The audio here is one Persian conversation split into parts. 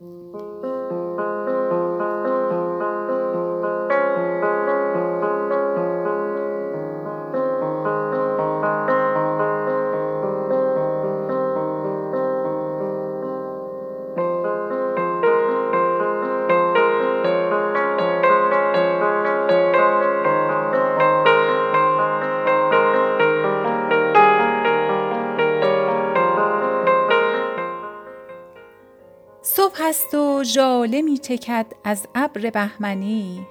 صبح ژاله می چکد از ابر بهمنی.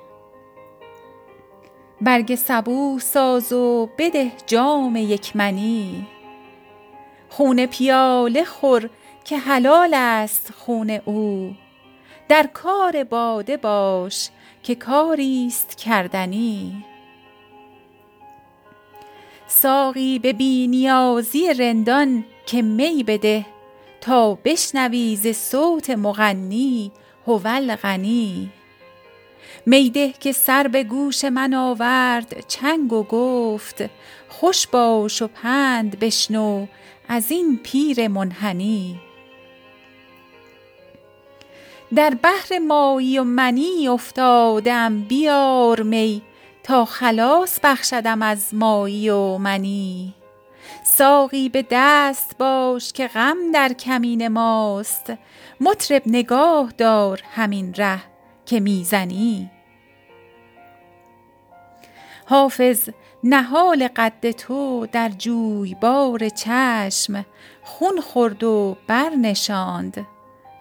برگ صبوح ساز و بده جام یک منی خون پیاله خور که حلال است خون او. در کار باده باش که کاری است کردنی. ساقی به بی نیازی رندان که می بده تا بشنوی ز صوت مغنی هو الغنی می ده که سر به گوش من آورد چنگ و گفت خوش باش و پند بشنو از این پیر منحنی. در بحر مایی و منی افتاده ام بیار می تا خلاص بخشدم از مایی و منی. ساقی به دست باش که غم در کمین ماست. مطرب نگاه دار همین ره که می زنی حافظ نهال قد تو در جویبار چشم. خون خورد و برنشاند.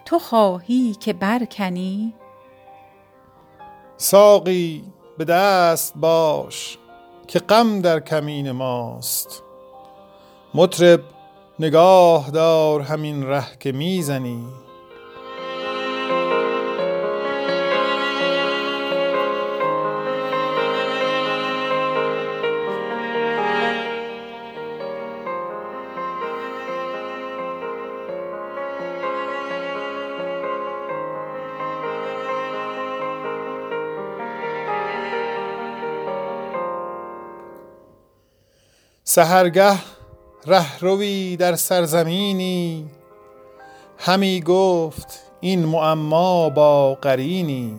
تو خواهی که برکنی؟ ساقی به دست باش که غم در کمین ماست. مطرب نگاه دار همین ره که می‌زنی. سحرگه رهروی در سرزمینی. همی گفت این معما با قرینی.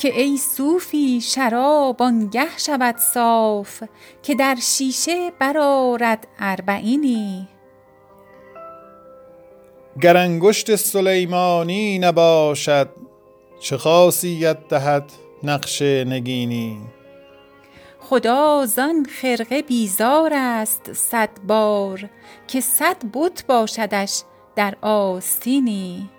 که ای صوفی شراب آنگه شود صاف که در شیشه برآرد اربعینی. گر انگشت سلیمانی نباشد چه خاصیت دهد نقش نگینی. خدا زان خرقه بیزار است صد بار که صد بت باشدش در آستینی.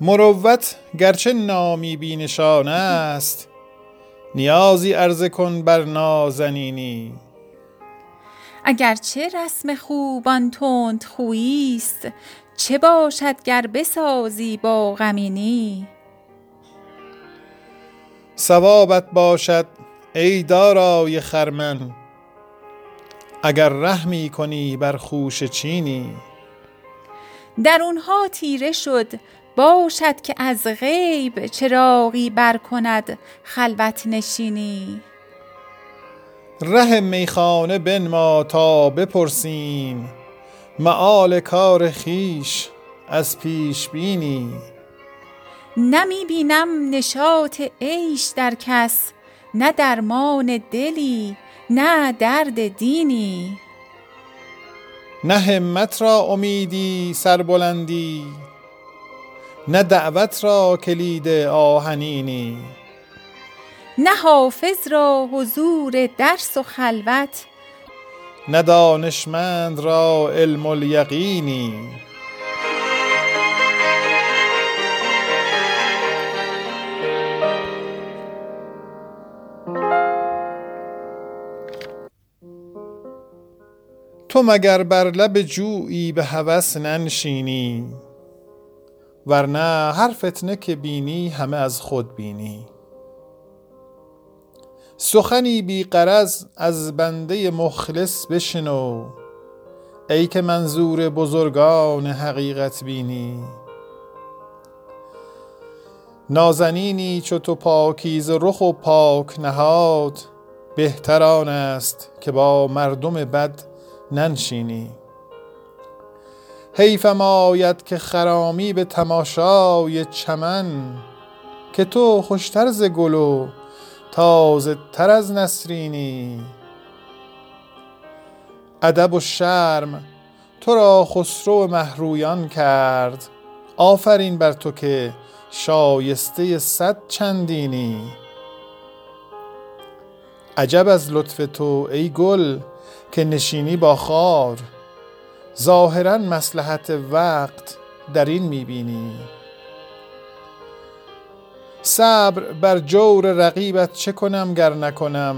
مروت گرچه نامی بی نشان است نیازی عرضه کن بر نازنینی. اگرچه رسم خوبان تندخویی است چه باشد گر بسازی با غمینی؟ ثوابت باشد ای دارای خرمن اگر رحمی کنی بر خوشه چینی. درونها تیره شد باشد که از غیب چراغی بر کند خلوت نشینی. ره میخانه بنما تا بپرسیم مآل کار خویش از پیش بینی. نه بینم نشاط عیش در کس نه درمان دلی نه درد دینی. نه همت را امیدی سربلندی نه دعوت را کلید آهنینی. نه حافظ را حضور درس و خلوت نه دانشمند را علم الیقینی. تو مگر بر لب جویی به هوس ننشینی؟ ورنه هر فتنه که بینی همه از خود بینی. سخنی بی غرض از بنده مخلص بشنو ای که منظور بزرگان حقیقت بینی. نازنینی چو تو پاکیزه رخ و پاک نهاد بهتر آن است که با مردم بد ننشینی. حیفم آید که خرامی به تماشای چمن که تو خوشتر ز گل و تازه تر از نسرینی. ادب و شرم تو را خسرو مهرویان کرد آفرین بر تو که شایسته صد چندینی. عجب از لطف تو ای گل که نشینی با خار. ظاهرا مصلحت وقت در این می‌بینی. صبر بر جور رقیبت چه کنم گر نکنم؟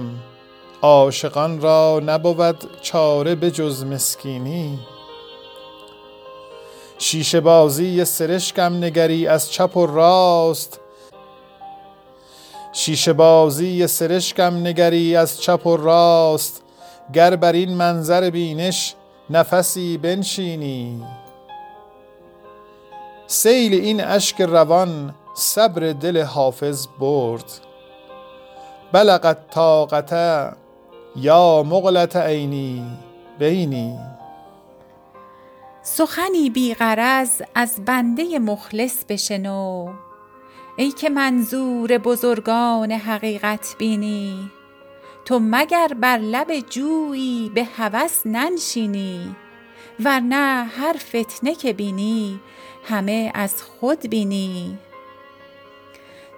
عاشقان را نبود چاره به جز مسکینی. شیشه بازی سرشکم نگری از چپ و راست. شیشه بازی سرشکم نگری از چپ و راست. گر بر این منظر بینش نفسی بنشینی. سیل این اشک روان صبر دل حافظ برد. بلغت طاقت یا مغلط عینی بینی. سخنی بی غرض از بنده مخلص بشنو. ای که منظور بزرگان حقیقت بینی. تو مگر بر لب جویی به هوس ننشینی؟ ورنه هر فتنه که بینی همه از خود بینی.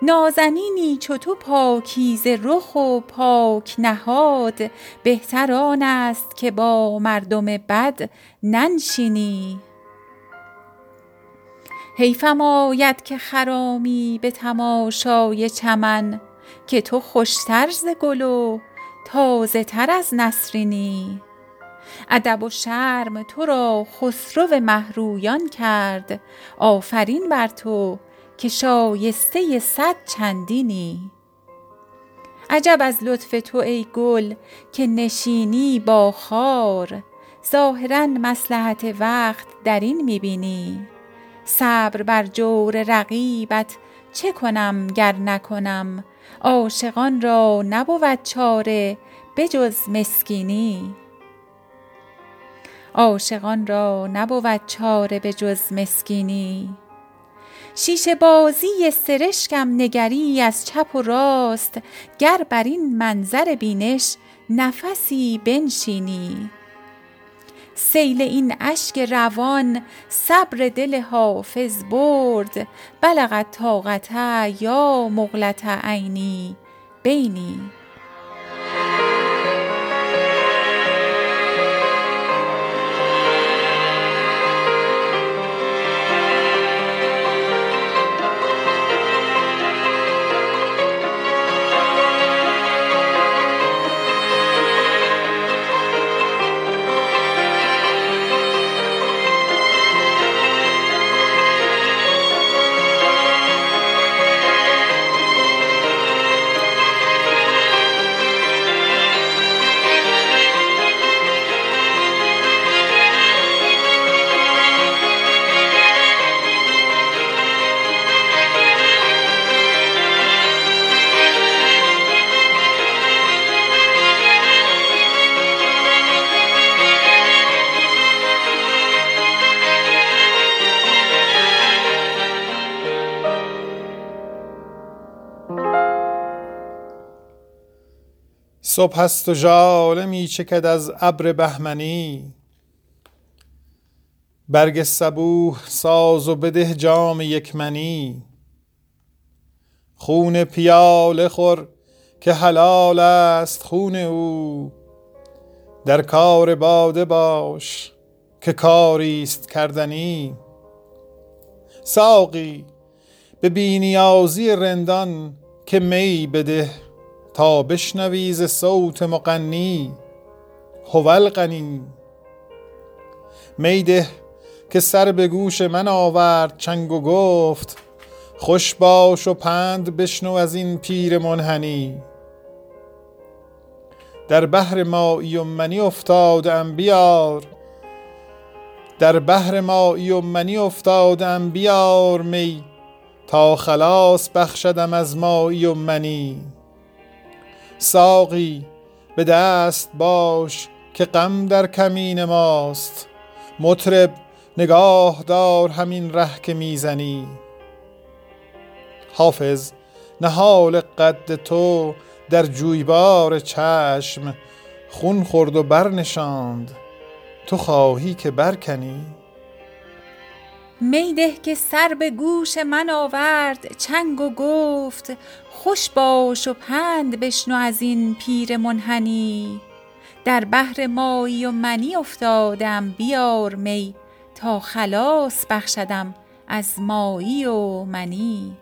نازنینی چو تو پاکیزه رخ و پاک نهاد بهتر آن است که با مردم بد ننشینی. حیفم آید که خرامی به تماشای چمن که تو خوشتر ز گل و تازه تر از نسرینی. ادب و شرم تو را خسرو مهرویان کرد. آفرین بر تو که شایسته صد چندینی. عجب از لطف تو ای گل که نشینی با خار. ظاهرا مصلحت وقت در این می‌بینی. صبر بر جور رقیبت چه کنم گر نکنم؟ عاشقان را نبود چاره بجز مسکینی. عاشقان را نبود چاره به جز مسکینی. شیشه بازی سرشکم نگری از چپ و راست گر بر این منظر بینش نفسی بنشینی. سیل این اشک روان صبر دل حافظ برد. بلغت طاقت یا مغلط عینی. بینی. صبح است و ژاله می چکد از ابر بهمنی. برگ صبوح ساز و بده جام یک منی خون پیاله خور که حلال است خون او. در کار باده باش که کاری است کردنی. ساقی به بینیازی رندان که می بده. تا بشنوی ز صوت مغنی هو غنی. میده که سر به گوش من آورد چنگ و گفت خوش باش و پند بشنو از این پیر منحنی. در بحر مایی و منی افتادم بیار در بحر مایی و منی افتادم بیار می تا خلاص بخشدم از مایی و منی. ساقی به دست باش که غم در کمین ماست. مطرب نگاه دار همین ره که می‌زنی. حافظ نهال قد تو در جویبار چشم. خون خورد و برنشاند. تو خواهی که برکنی. میده که سر به گوش من آورد چنگ و گفت خوش باش و پند بشنو از این پیر منحنی. در بحر مایی و منی افتادم بیار می تا خلاص بخشدم از مایی و منی.